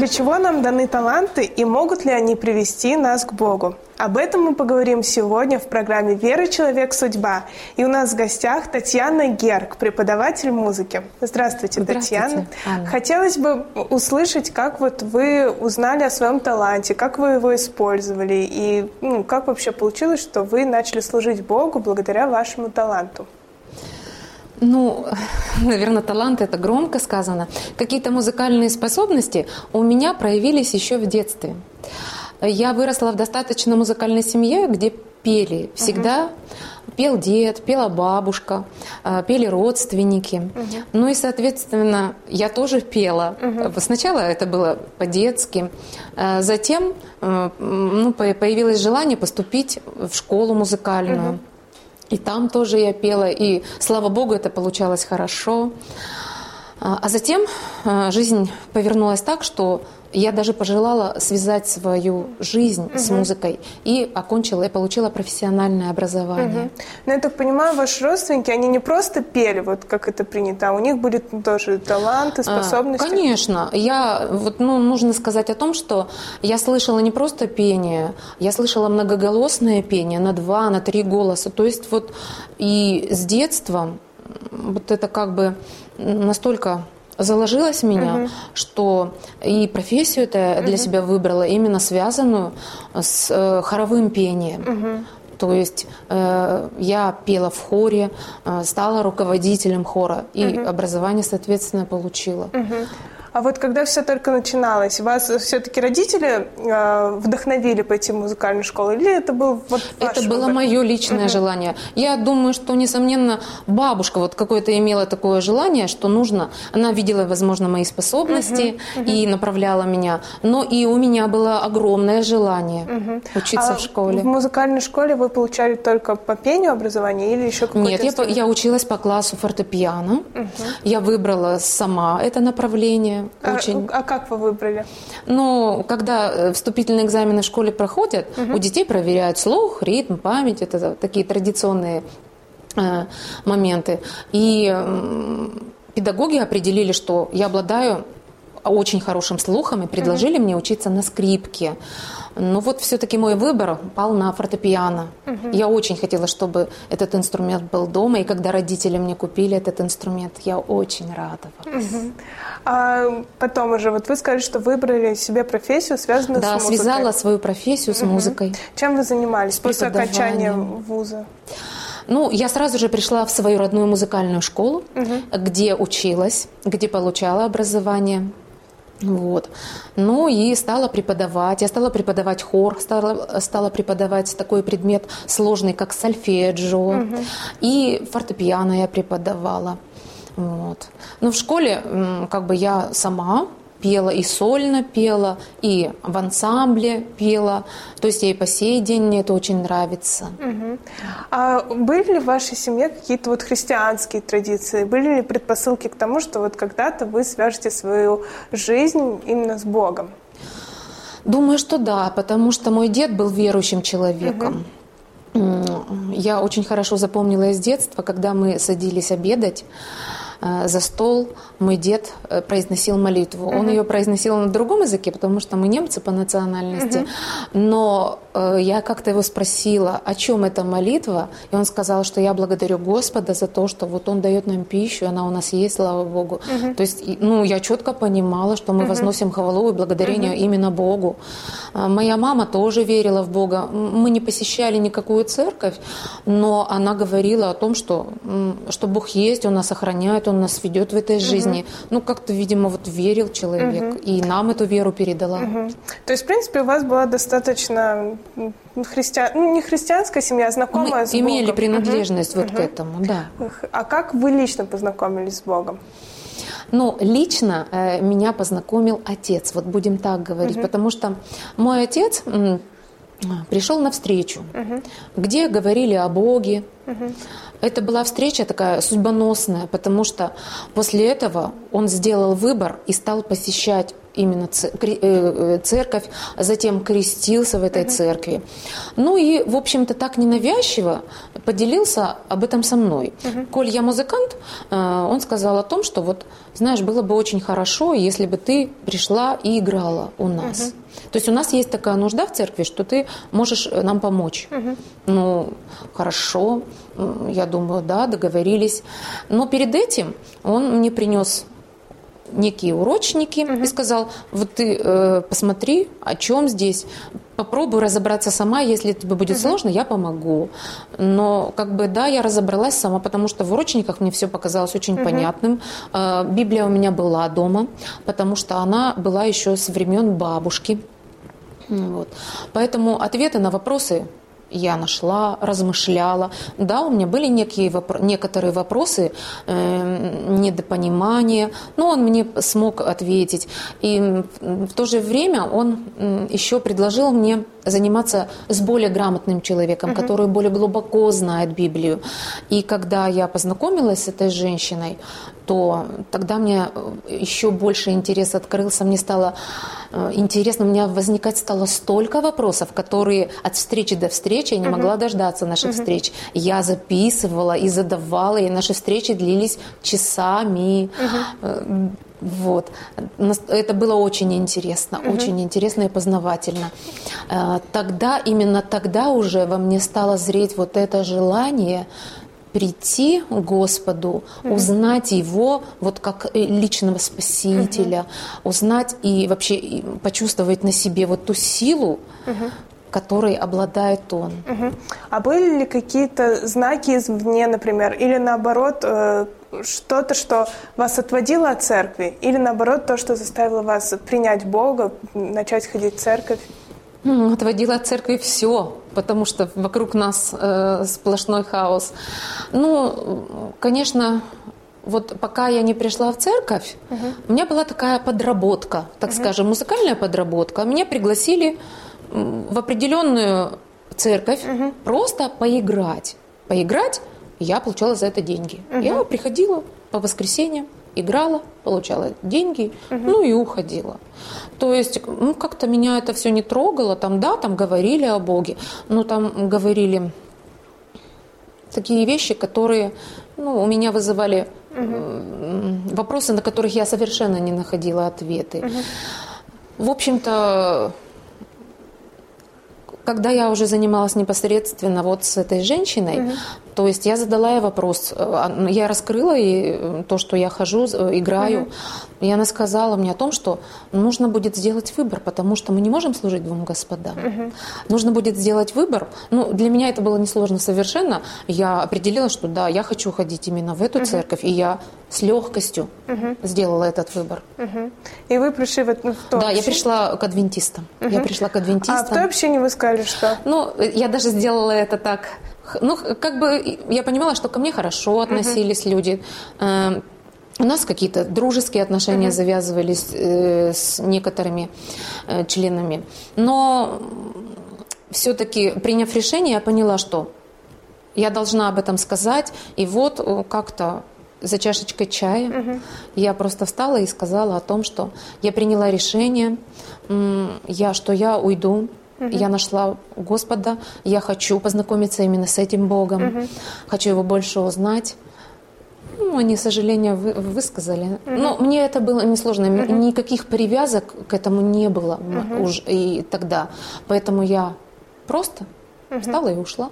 Для чего нам даны таланты и могут ли они привести нас к Богу? Об этом мы поговорим сегодня в программе «Вера. Человек. Судьба». И у нас в гостях Татьяна Герк, преподаватель музыки. Здравствуйте, Здравствуйте Татьяна. Анна. Хотелось бы услышать, как вот вы узнали о своем таланте, как вы его использовали и ну, как вообще получилось, что вы начали служить Богу благодаря вашему таланту. Ну, наверное, талант это громко сказано. Какие-то музыкальные способности у меня проявились еще в детстве. Я выросла в достаточно музыкальной семье, где пели всегда. Пел дед, пела бабушка, э, пели родственники. Ну и, соответственно, я тоже пела. Сначала это было по-детски. Э, Затем ну, по- появилось желание поступить в школу музыкальную. И там тоже я пела, и слава богу, это получалось хорошо. А а затем а, жизнь повернулась так, что я даже пожелала связать свою жизнь с музыкой и окончила, и получила профессиональное образование. Но я так понимаю, ваши родственники, они не просто пели, вот как это принято, а у них были тоже таланты, А, способности. Конечно. Я, вот, ну, нужно сказать о том, что я слышала не просто пение, я слышала многоголосное пение на два, на три голоса. То есть вот и с детства вот это как бы настолько заложилось в меня, что и профессию это для себя выбрала именно связанную с э, хоровым пением. То есть э, я пела в хоре, э, стала руководителем хора и образование, соответственно, получила. А вот когда все только начиналось, вас все-таки родители э, вдохновили пойти в музыкальную школу, или это был вот Это было выбор? мое личное желание. Я думаю, что, несомненно, бабушка вот какое-то имела такое желание, что нужно. Она видела, возможно, мои способности и направляла меня. Но и у меня было огромное желание учиться А в школе. В музыкальной школе вы получали только по пению образование или еще какое-то Нет, я, по- я училась по классу фортепиано. Я выбрала сама это направление. А- Очень. А, как вы выбрали? Но когда э, вступительные экзамены в школе проходят, у детей проверяют слух, ритм, память. Это такие традиционные э, моменты. И м, педагоги определили, что я обладаю очень хорошим слухом и предложили мне учиться на скрипке. Но вот все-таки мой выбор пал на фортепиано. Я очень хотела, чтобы этот инструмент был дома, и когда родители мне купили этот инструмент, я очень радовалась. А потом уже, вот вы сказали, что выбрали себе профессию, связанную с Да, музыкой. связала свою профессию с музыкой. Чем вы занимались после окончания вуза? Ну, я сразу же пришла в свою родную музыкальную школу, где училась, где получала образование. Вот. Ну и стала преподавать. Я стала преподавать хор, стала, стала преподавать такой предмет сложный, как сольфеджио. И фортепиано я преподавала. Вот. Но в школе как бы я сама пела и сольно пела, и в ансамбле пела. То есть и по сей день мне это очень нравится. А были ли в вашей семье какие-то вот христианские традиции? Были ли предпосылки к тому, что вот когда-то вы свяжете свою жизнь именно с Богом? Думаю, что да, потому что мой дед был верующим человеком. М, Я очень хорошо запомнила из детства, когда мы садились обедать за стол, мой дед э, произносил молитву. Он ее произносил на другом языке, потому что мы немцы по национальности. Но э, я как-то его спросила, о чем эта молитва, и он сказал, что я благодарю Господа за то, что вот Он дает нам пищу, она у нас есть, слава Богу. То есть, ну, я четко понимала, что мы возносим хвалу и благодарение именно Богу. А, Моя мама тоже верила в Бога. Мы не посещали никакую церковь, но она говорила о том, что, что Бог есть, Он нас охраняет, Он нас ведет в этой жизни. Ну, как-то, видимо, вот верил человек, и нам эту веру передала. Мгм. То есть, в принципе, у вас была достаточно христиан... ну, не христианская семья, а знакомая Мы с имели Богом. принадлежность вот к этому, да. А как вы лично познакомились с Богом? Ну, лично э, меня познакомил отец, вот будем так говорить, потому что мой отец пришел на встречу, где говорили о Боге. Это была встреча такая судьбоносная, потому что после этого он сделал выбор и стал посещать именно церковь, затем крестился в этой церкви. Ну и, в общем-то, так ненавязчиво поделился об этом со мной. Коль я музыкант, он сказал о том, что вот, знаешь, было бы очень хорошо, если бы ты пришла и играла у нас. Угу. То есть у нас есть такая нужда в церкви, что ты можешь нам помочь. Угу. Ну, хорошо, я думаю, да, договорились. Но перед этим он мне принес некие урочники угу. и сказал, вот ты э, посмотри, о чем здесь, попробуй разобраться сама, если тебе будет угу. сложно, я помогу. Но как бы да, я разобралась сама, потому что в урочниках мне все показалось очень угу. понятным. Э, Библия у меня была дома, потому что она была еще с времен бабушки. Вот. Поэтому ответы на вопросы я нашла, размышляла. Да, у меня были некие вопро- некоторые вопросы, э, недопонимания, но он мне смог ответить. И в то же время он еще предложил мне заниматься с более грамотным человеком, угу. который более глубоко знает Библию. И когда я познакомилась с этой женщиной, то тогда мне э, еще больше интерес открылся, мне стало э, интересно, у меня возникать стало столько вопросов, которые от встречи до встречи я не могла дождаться наших uh встреч. Я записывала и задавала, и наши встречи длились часами. uh Вот. Это было очень интересно, угу. очень интересно и познавательно. Тогда, именно тогда уже во мне стало зреть вот это желание прийти к Господу, mm-hmm. узнать Его вот как э, личного Спасителя, mm-hmm. узнать и вообще почувствовать на себе вот ту силу, mm-hmm. которой обладает Он. А были ли какие-то знаки извне, например, или наоборот э, что-то, что вас отводило от церкви, или наоборот то, что заставило вас принять Бога, начать ходить в церковь? Отводила от церкви все, потому что вокруг нас э, сплошной хаос. Ну, конечно, вот пока я не пришла в церковь, угу. у меня была такая подработка, так угу. скажем, музыкальная подработка. Меня пригласили в определенную церковь угу. просто поиграть. Поиграть, я получала за это деньги. Угу. Я приходила по воскресеньям, играла, получала деньги, угу. ну и уходила. То есть, ну, как-то меня это все не трогало. Там, да, там говорили о Боге, но там говорили такие вещи, которые ну, у меня вызывали угу. вопросы, на которых я совершенно не находила ответы. Угу. В общем-то, когда я уже занималась непосредственно вот с этой женщиной, угу. То есть я задала ей вопрос, э, я раскрыла ей э, то, что я хожу, э, играю, угу. и она сказала мне о том, что нужно будет сделать выбор, потому что мы не можем служить двум господам. Угу. Нужно будет сделать выбор. Ну, для меня это было несложно совершенно. Я определила, что да, я хочу ходить именно в эту угу. церковь, и я с легкостью угу. сделала этот выбор. Угу. И вы пришли в, в то Да, я пришла к адвентистам. Угу. Я пришла к адвентистам. А в той общине вы сказали, что? Ну, я даже сделала это так ну, как бы я понимала, что ко мне хорошо относились uh-huh. люди. Эм, у нас какие-то дружеские отношения uh-huh. завязывались э, с некоторыми э, членами. Но все-таки, приняв решение, я поняла, что я должна об этом сказать. И вот э, как-то за чашечкой чая uh-huh. я просто встала и сказала о том, что я приняла решение, я, что я уйду Угу. Я нашла Господа, я хочу познакомиться именно с этим Богом, угу. хочу его больше узнать. Ну, они, к сожалению, вы, высказали. Угу. Но мне это было несложно. Угу. Никаких привязок к этому не было угу. уж и тогда. Поэтому я просто угу. встала и ушла.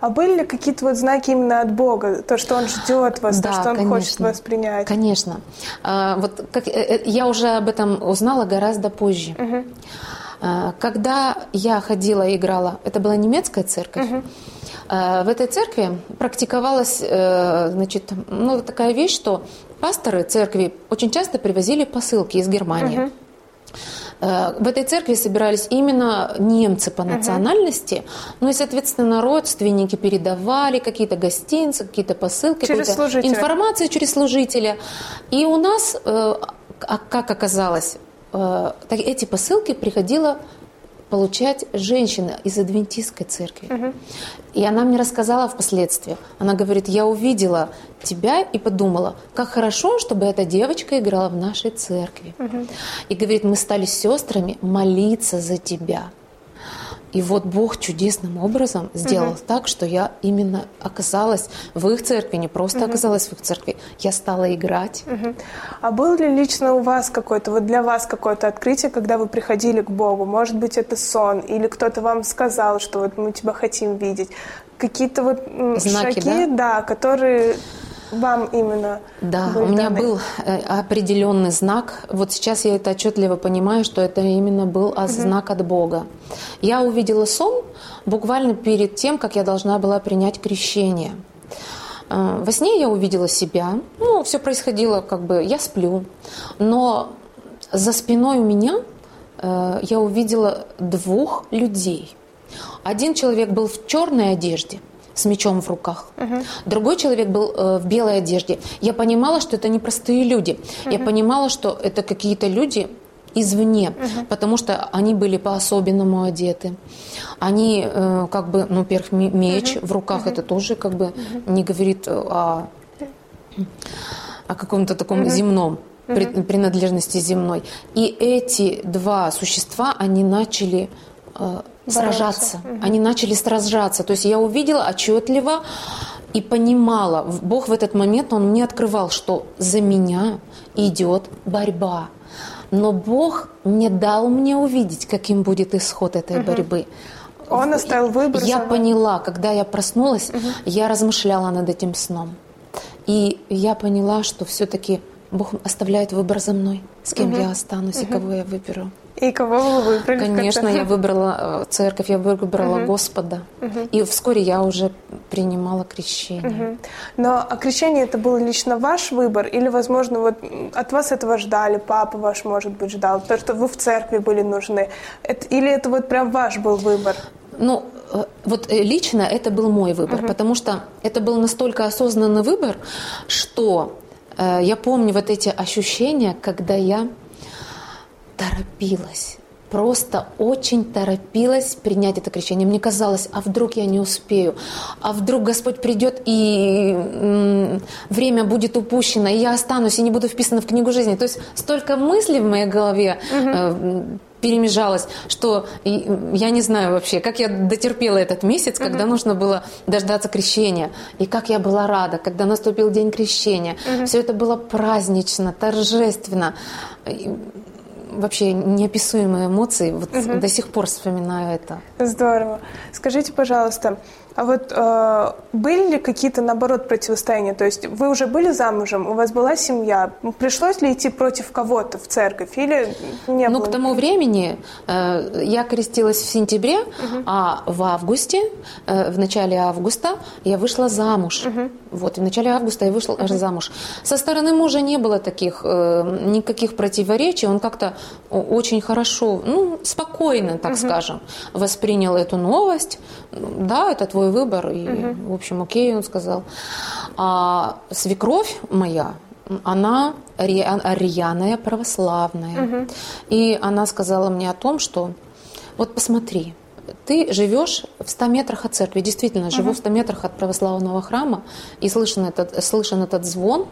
А были ли какие-то вот знаки именно от Бога? То, что Он ждет вас, да, то, что Он конечно. хочет вас принять? Конечно. А, вот как, э, э, я уже об этом узнала гораздо позже. Угу. А, когда я ходила и играла, это была немецкая церковь, угу. в этой церкви практиковалась э, значит, ну, такая вещь, что пасторы церкви очень часто привозили посылки из Германии. Угу. В этой церкви собирались именно немцы по национальности, uh ну и, соответственно, родственники передавали какие-то гостинцы, какие-то посылки, через информацию через служителя. И у нас, а как оказалось, Э, эти посылки приходило получать женщина из адвентистской церкви. И она мне рассказала впоследствии. Она говорит, я увидела тебя и подумала, как хорошо, чтобы эта девочка играла в нашей церкви. И говорит, мы стали сестрами молиться за тебя. И вот Бог чудесным образом сделал угу. так, что я именно оказалась в их церкви, не просто угу. оказалась в их церкви, я стала играть. Угу. А было ли лично у вас какое-то, вот для вас какое-то открытие, когда вы приходили к Богу? Может быть, это сон, или кто-то вам сказал, что вот мы тебя хотим видеть? Какие-то вот Знаки, шаги, да? да, которые вам именно Да, у меня даны. был э, определенный знак. Вот сейчас я это отчетливо понимаю, что это именно был угу. знак от Бога. Я увидела сон буквально перед тем, как я должна была принять крещение. Э, во сне я увидела себя. Ну, все происходило как бы, я сплю. Но за спиной у меня э, я увидела двух людей. Один человек был в черной одежде – с мечом в руках. Угу. Другой человек был э, в белой одежде. Я понимала, что это не простые люди. Угу. Я понимала, что это какие-то люди извне, угу. потому что они были по-особенному одеты. Они э, как бы, ну, во-первых, меч угу. в руках, угу. это тоже как бы угу. не говорит о, о каком-то таком угу. земном принадлежности земной. И эти два существа, они начали э, сражаться. Угу. Они начали сражаться. То есть я увидела отчетливо и понимала, Бог в этот момент, Он мне открывал, что за меня идет борьба. Но Бог не дал мне увидеть, каким будет исход этой угу. борьбы. Он оставил выбор. Я поняла, когда я проснулась, угу. я размышляла над этим сном. И я поняла, что все-таки Бог оставляет выбор за мной, с кем угу. я останусь угу. и кого я выберу. И кого вы выбрали? Конечно, я выбрала э, церковь, я выбрала угу. Господа. Угу. И вскоре я уже принимала крещение. Угу. Но а крещение это был лично ваш выбор? Или, возможно, вот от вас этого ждали, папа ваш, может быть, ждал, то, что вы в церкви были нужны? Это, или это вот прям ваш был выбор? Ну, э, вот э, лично это был мой выбор, угу. потому что это был настолько осознанный выбор, что э, я помню вот эти ощущения, когда я торопилась просто очень торопилась принять это крещение. Мне казалось, а вдруг я не успею, а вдруг Господь придет и время будет упущено, и я останусь и не буду вписана в книгу жизни. То есть столько мыслей в моей голове угу. перемежалось, что я не знаю вообще, как я дотерпела этот месяц, угу. когда нужно было дождаться крещения, и как я была рада, когда наступил день крещения. Угу. Все это было празднично, торжественно вообще неописуемые эмоции. Вот угу. до сих пор вспоминаю это. Здорово. Скажите, пожалуйста, а вот э, были ли какие-то, наоборот, противостояния? То есть вы уже были замужем, у вас была семья. Пришлось ли идти против кого-то в церковь или не ну, было? к тому времени э, я крестилась в сентябре, угу. а в августе, э, в начале августа я вышла замуж. Угу. Вот, в начале августа я вышла угу. замуж. Со стороны мужа не было таких, э, никаких противоречий. Он как-то очень хорошо, ну, спокойно, так угу. скажем, воспринял эту новость. Да, это твой выбор. И, угу. в общем, окей, он сказал. А свекровь моя, она рьяная православная. Угу. И она сказала мне о том, что вот посмотри, ты живешь в 100 метрах от церкви. Действительно, живу в 100 метрах от православного храма, и слышен этот, слышен этот звон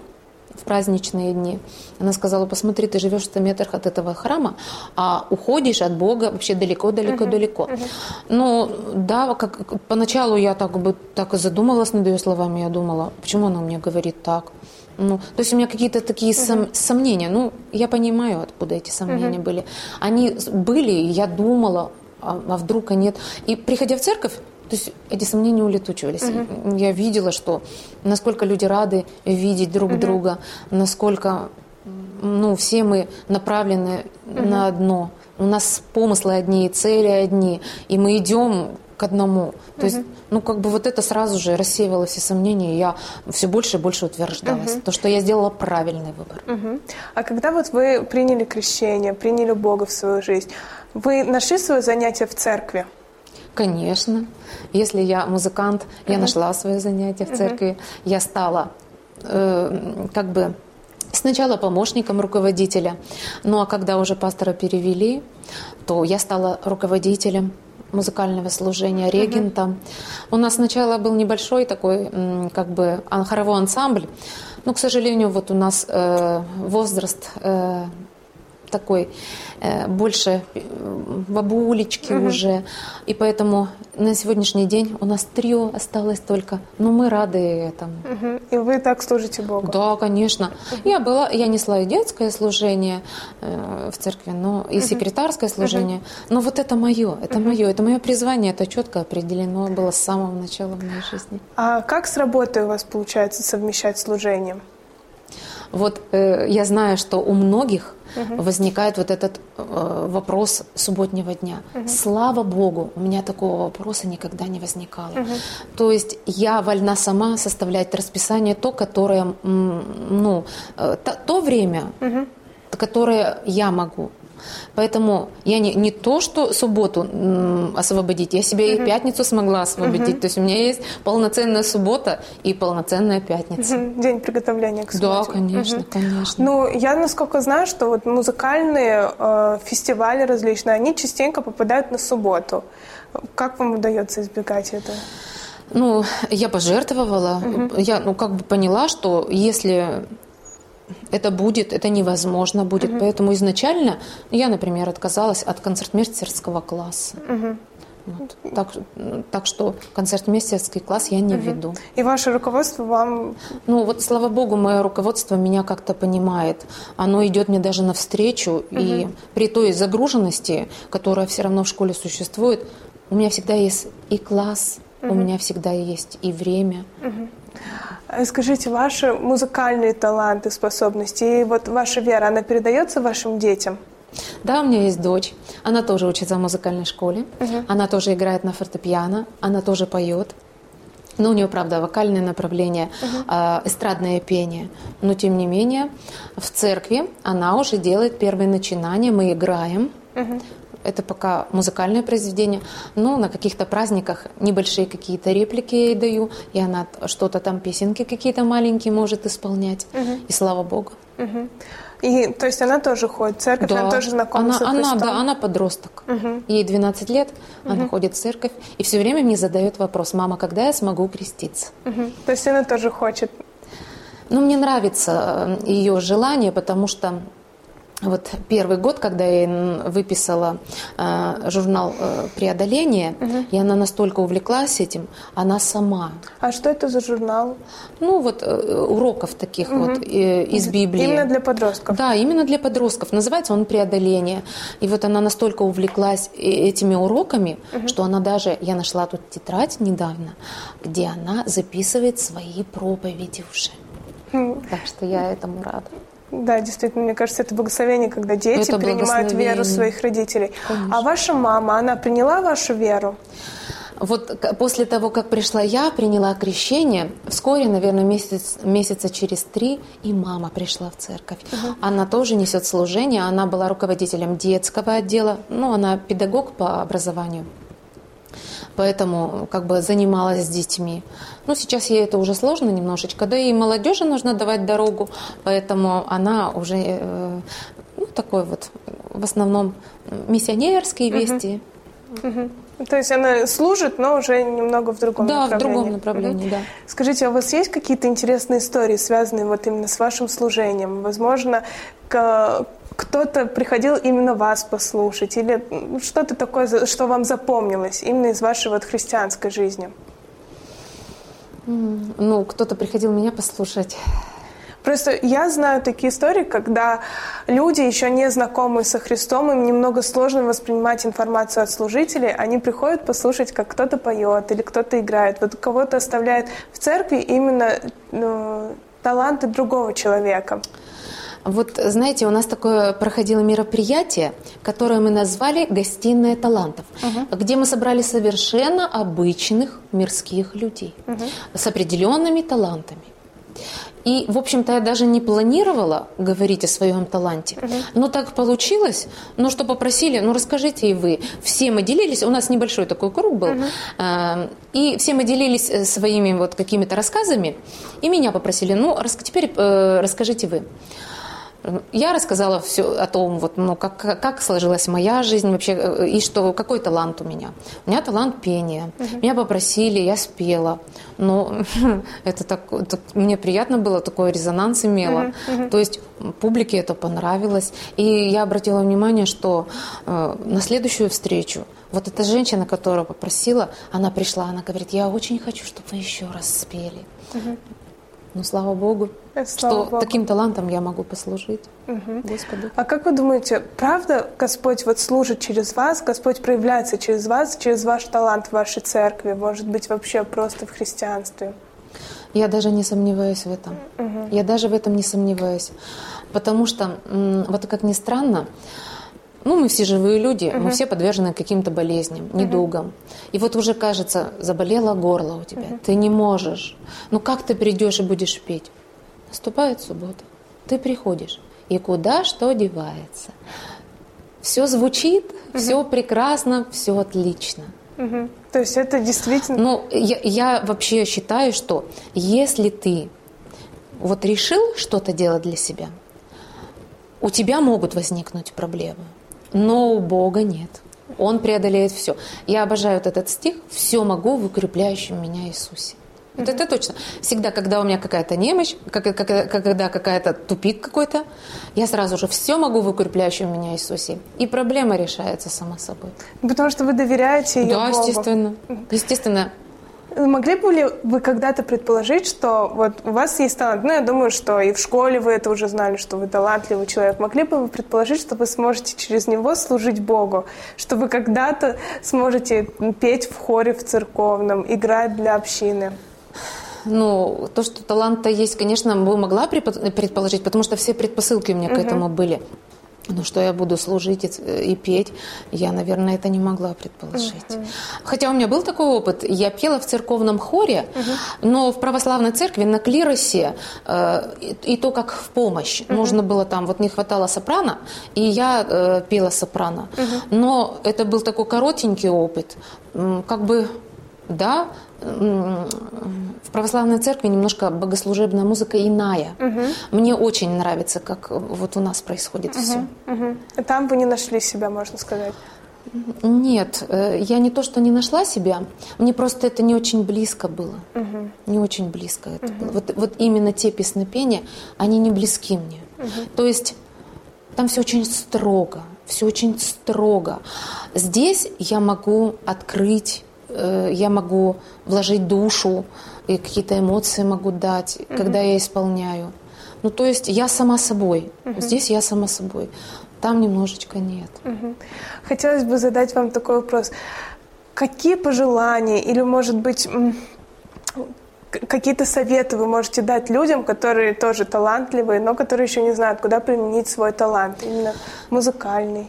в праздничные дни. Она сказала, посмотри, ты живешь в 100 метрах от этого храма, а уходишь от Бога вообще далеко-далеко-далеко. Uh-huh. Uh-huh. Ну, да, как, поначалу я так бы так и задумалась над ее словами, я думала, почему она мне говорит так? Ну, то есть у меня какие-то такие uh-huh. сом, сомнения. Ну, я понимаю, откуда эти сомнения uh-huh. были. Они были, я думала, а, а вдруг они нет. И приходя в церковь, то есть эти сомнения улетучивались. Угу. Я видела, что насколько люди рады видеть друг угу. друга, насколько ну, все мы направлены угу. на одно. У нас помыслы одни, цели одни, и мы идем к одному. То есть, ну, как бы вот это сразу же рассеивало все сомнения, и я все больше и больше утверждалась. uh То, что я сделала правильный выбор. uh А когда вот вы приняли крещение, приняли Бога в свою жизнь, вы нашли свое занятие в церкви? Конечно. Если я музыкант, я нашла свое занятие в церкви. Uh-huh. Я стала э, как бы Сначала помощником руководителя, ну а когда уже пастора перевели, то я стала руководителем музыкального служения, регентом. У нас сначала был небольшой такой, как бы, хоровой ансамбль, но, к сожалению, вот у нас э, возраст э, такой э, больше э, бабулечки угу. уже. И поэтому на сегодняшний день у нас трио осталось только. Но мы рады этому. Угу. И вы так служите Богу? Да, конечно. Угу. Я была, я несла и детское служение э, в церкви, но и угу. секретарское служение. Угу. Но вот это мое, это угу. мое, это мое призвание, это четко определено было с самого начала в моей жизни. А как с работой у вас получается совмещать служение? Вот э, я знаю, что у многих угу. возникает вот этот э, вопрос субботнего дня. Угу. Слава Богу, у меня такого вопроса никогда не возникало. Угу. То есть я вольна сама составлять расписание то, которое, ну, э, то, то время, угу. которое я могу. Поэтому я не, не то, что субботу м, освободить, я себе угу. и пятницу смогла освободить. Угу. То есть у меня есть полноценная суббота и полноценная пятница. Угу. День приготовления к субботе. Да, конечно, угу. конечно. Ну, я насколько знаю, что вот музыкальные э, фестивали различные, они частенько попадают на субботу. Как вам удается избегать этого? Ну, я пожертвовала. Угу. Я, ну, как бы поняла, что если это будет, это невозможно будет. Угу. Поэтому изначально я, например, отказалась от концертмейстерского класса. Угу. Вот. Так, так что концертмейстерский класс я не угу. веду. И ваше руководство вам... Ну вот, слава богу, мое руководство меня как-то понимает. Оно идет мне даже навстречу. Угу. И при той загруженности, которая все равно в школе существует, у меня всегда есть и класс, угу. у меня всегда есть и время. Угу. Скажите, ваши музыкальные таланты, способности и вот ваша вера, она передается вашим детям? Да, у меня есть дочь. Она тоже учится в музыкальной школе. Угу. Она тоже играет на фортепиано. Она тоже поет. Но у нее, правда, вокальное направление, угу. э, эстрадное пение. Но, тем не менее, в церкви она уже делает первые начинания. Мы играем. Угу это пока музыкальное произведение, но на каких-то праздниках небольшие какие-то реплики я ей даю, и она что-то там, песенки какие-то маленькие может исполнять, угу. и слава богу. Угу. И, то есть она тоже ходит в церковь, да. она тоже знакома она, с Христом? Она, да, она подросток. Угу. Ей 12 лет, угу. она ходит в церковь, и все время мне задает вопрос, мама, когда я смогу креститься? Угу. То есть она тоже хочет? Ну, мне нравится э, ее желание, потому что вот первый год, когда я выписала э, журнал э, преодоления, угу. и она настолько увлеклась этим, она сама. А что это за журнал? Ну вот э, уроков таких угу. вот э, из Библии. Именно для подростков. Да, именно для подростков. Называется он преодоление. И вот она настолько увлеклась э, этими уроками, угу. что она даже, я нашла тут тетрадь недавно, где она записывает свои проповеди уже. Угу. Так что я этому рада. Да, действительно, мне кажется, это благословение, когда дети это принимают веру своих родителей. Конечно. А ваша мама, она приняла вашу веру? Вот после того, как пришла я, приняла крещение, вскоре, наверное, месяц, месяца через три, и мама пришла в церковь. Угу. Она тоже несет служение, она была руководителем детского отдела, ну, она педагог по образованию поэтому как бы занималась с детьми. Ну, сейчас ей это уже сложно немножечко, да и молодежи нужно давать дорогу, поэтому она уже, э, ну, такой вот, в основном, миссионерские вести. Угу. Угу. То есть она служит, но уже немного в другом да, направлении. Да, в другом направлении, угу. да. Скажите, а у вас есть какие-то интересные истории, связанные вот именно с вашим служением? Возможно, к кто-то приходил именно вас послушать, или что-то такое, что вам запомнилось именно из вашей вот христианской жизни? Ну, кто-то приходил меня послушать. Просто я знаю такие истории, когда люди, еще не знакомые со Христом, им немного сложно воспринимать информацию от служителей, они приходят послушать, как кто-то поет или кто-то играет. Вот кого-то оставляет в церкви именно ну, таланты другого человека. Вот, знаете, у нас такое проходило мероприятие, которое мы назвали «Гостиная талантов», угу. где мы собрали совершенно обычных мирских людей угу. с определенными талантами. И, в общем-то, я даже не планировала говорить о своем таланте. Но так получилось, ну, что попросили, ну, расскажите и вы. Все мы делились, у нас небольшой такой круг был, э, и все мы делились э, своими вот какими-то рассказами, и меня попросили, ну, рас- теперь э, расскажите вы. Я рассказала все о том, вот, ну, как, как сложилась моя жизнь вообще, э, и что, какой талант у меня. У меня талант пения. Меня попросили, я спела. Но это так, так- мне приятно было, такой резонанс имело. То есть публике это понравилось. И я обратила внимание, что э, на следующую встречу вот эта женщина, которая попросила, она пришла, она говорит, я очень хочу, чтобы вы еще раз спели. Ну, слава Богу, Э, что слава Богу. таким талантом я могу послужить Господу. А как вы думаете, правда Господь вот служит через вас, Господь проявляется через вас, через ваш талант в вашей церкви, может быть, вообще просто в христианстве? Я даже не сомневаюсь в этом. Я даже в этом не сомневаюсь. Потому что, вот как ни странно, ну, мы все живые люди, мы все подвержены каким-то болезням, недугам. И вот уже кажется, заболело горло у тебя, ты не можешь. Ну, как ты придешь и будешь петь? Наступает суббота, ты приходишь, и куда что девается? Все звучит, все прекрасно, все отлично. Мгм. То есть это действительно... Ну, я, я вообще считаю, что если ты вот решил что-то делать для себя, у тебя могут возникнуть проблемы, но у Бога нет. Он преодолеет все. Я обожаю вот этот стих «Все могу в укрепляющем меня Иисусе». Вот это точно. Всегда, когда у меня какая-то немощь, когда какая-то тупик какой-то, я сразу же все могу в укрепляющем меня Иисусе. И проблема решается сама собой. Потому что вы доверяете ее Да, Богу. естественно. Естественно. Могли бы ли вы когда-то предположить, что вот у вас есть талант? Ну, я думаю, что и в школе вы это уже знали, что вы талантливый человек. Могли бы вы предположить, что вы сможете через него служить Богу? Что вы когда-то сможете петь в хоре в церковном, играть для общины? Ну, то, что талант-то есть, конечно, бы могла предположить, потому что все предпосылки у меня к этому были. Но что я буду служить и, и петь, я, наверное, это не могла предположить. Хотя у меня был такой опыт. Я пела в церковном хоре, но в православной церкви на клиросе, э, и, и то как в помощь. Нужно было там, вот не хватало сопрано, и я э, пела сопрано. Но это был такой коротенький опыт. Как бы, да, в православной церкви немножко богослужебная музыка иная. Мне очень нравится, как вот у нас происходит все. Мгм. И Там вы не нашли себя, можно сказать. Нет, э, я не то, что не нашла себя, мне просто это не очень близко было. Не очень близко это было. Вот, вот именно те песнопения, они не близки мне. То есть там все очень строго, все очень строго. Здесь я могу открыть, я могу вложить душу, и какие-то эмоции могу дать, когда я исполняю. Ну, то есть я сама собой. Здесь я сама собой. Там немножечко нет. Мгм. Хотелось бы задать вам такой вопрос. Какие пожелания или, может быть, какие-то советы вы можете дать людям, которые тоже талантливые, но которые еще не знают, куда применить свой талант, именно музыкальный?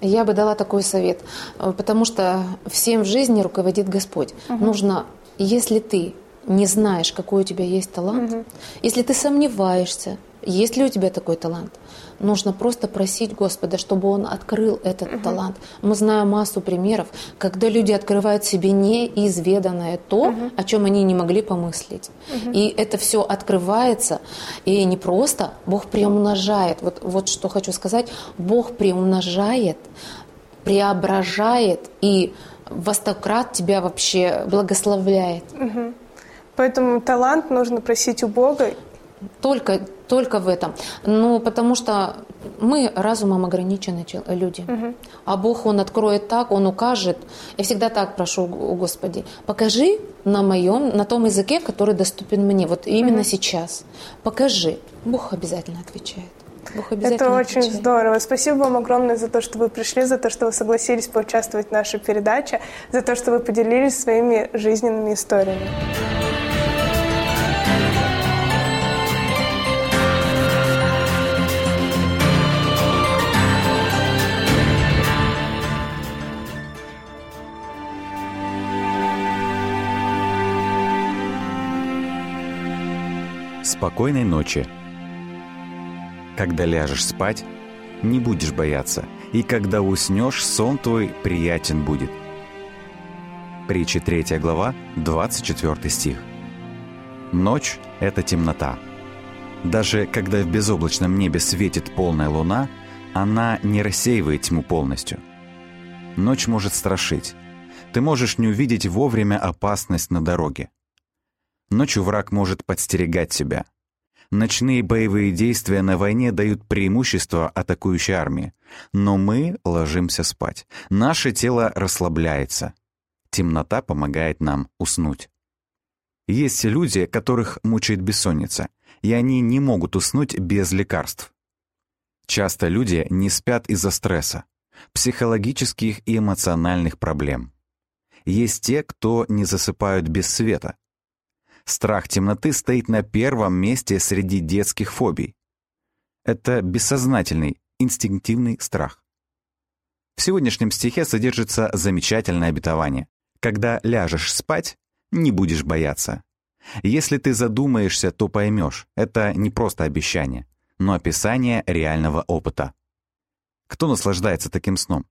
Я бы дала такой совет, э, потому что всем в жизни руководит Господь. Нужно, если ты не знаешь, какой у тебя есть талант, если ты сомневаешься, есть ли у тебя такой талант, нужно просто просить Господа, чтобы Он открыл этот талант. Мы знаем массу примеров, когда люди открывают себе неизведанное то, о чем они не могли помыслить. И это все открывается, и не просто, Бог приумножает. Вот, вот что хочу сказать, Бог приумножает, преображает и во сто крат тебя вообще благословляет. Поэтому талант нужно просить у Бога. Только, только в этом. Ну, потому что мы разумом ограничены люди. А Бог, Он откроет так, Он укажет. Я всегда так прошу у Господи, покажи на моем, на том языке, который доступен мне, вот именно сейчас. Покажи. Бог обязательно отвечает. Бог Это очень отвечает. здорово. Спасибо вам огромное за то, что вы пришли, за то, что вы согласились поучаствовать в нашей передаче, за то, что вы поделились своими жизненными историями. Спокойной ночи. Когда ляжешь спать, не будешь бояться, и когда уснешь, сон твой приятен будет. Притча 3 глава, 24 стих. Ночь — это темнота. Даже когда в безоблачном небе светит полная луна, она не рассеивает тьму полностью. Ночь может страшить. Ты можешь не увидеть вовремя опасность на дороге. Ночью враг может подстерегать себя. Ночные боевые действия на войне дают преимущество атакующей армии. Но мы ложимся спать. Наше тело расслабляется. Темнота помогает нам уснуть. Есть люди, которых мучает бессонница, и они не могут уснуть без лекарств. Часто люди не спят из-за стресса, психологических и эмоциональных проблем. Есть те, кто не засыпают без света. Страх темноты стоит на первом месте среди детских фобий. Это бессознательный, инстинктивный страх. В сегодняшнем стихе содержится замечательное обетование. Когда ляжешь спать, не будешь бояться. Если ты задумаешься, то поймешь, это не просто обещание, но описание реального опыта. Кто наслаждается таким сном?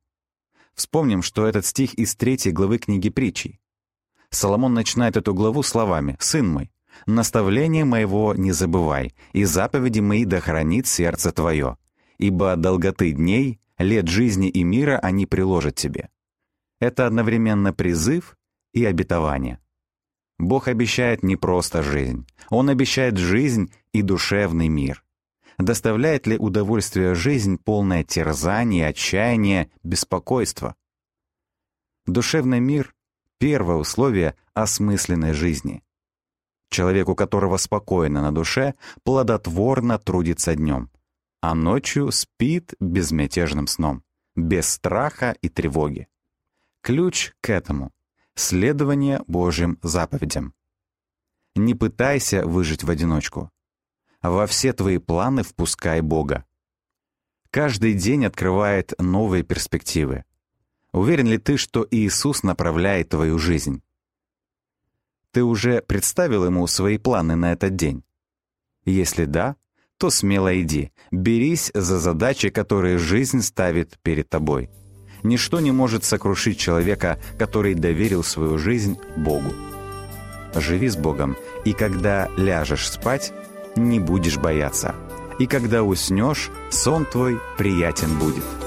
Вспомним, что этот стих из третьей главы книги притчей. Соломон начинает эту главу словами «Сын мой, наставление моего не забывай, и заповеди мои да хранит сердце твое, ибо долготы дней, лет жизни и мира они приложат тебе». Это одновременно призыв и обетование. Бог обещает не просто жизнь. Он обещает жизнь и душевный мир. Доставляет ли удовольствие жизнь полное терзание, отчаяние, беспокойство? Душевный мир — первое условие осмысленной жизни. Человек, у которого спокойно на душе, плодотворно трудится днем, а ночью спит безмятежным сном, без страха и тревоги. Ключ к этому — следование Божьим заповедям. Не пытайся выжить в одиночку. Во все твои планы впускай Бога. Каждый день открывает новые перспективы. Уверен ли ты, что Иисус направляет твою жизнь? Ты уже представил Ему свои планы на этот день? Если да, то смело иди, берись за задачи, которые жизнь ставит перед тобой. Ничто не может сокрушить человека, который доверил свою жизнь Богу. Живи с Богом, и когда ляжешь спать, не будешь бояться. И когда уснешь, сон твой приятен будет.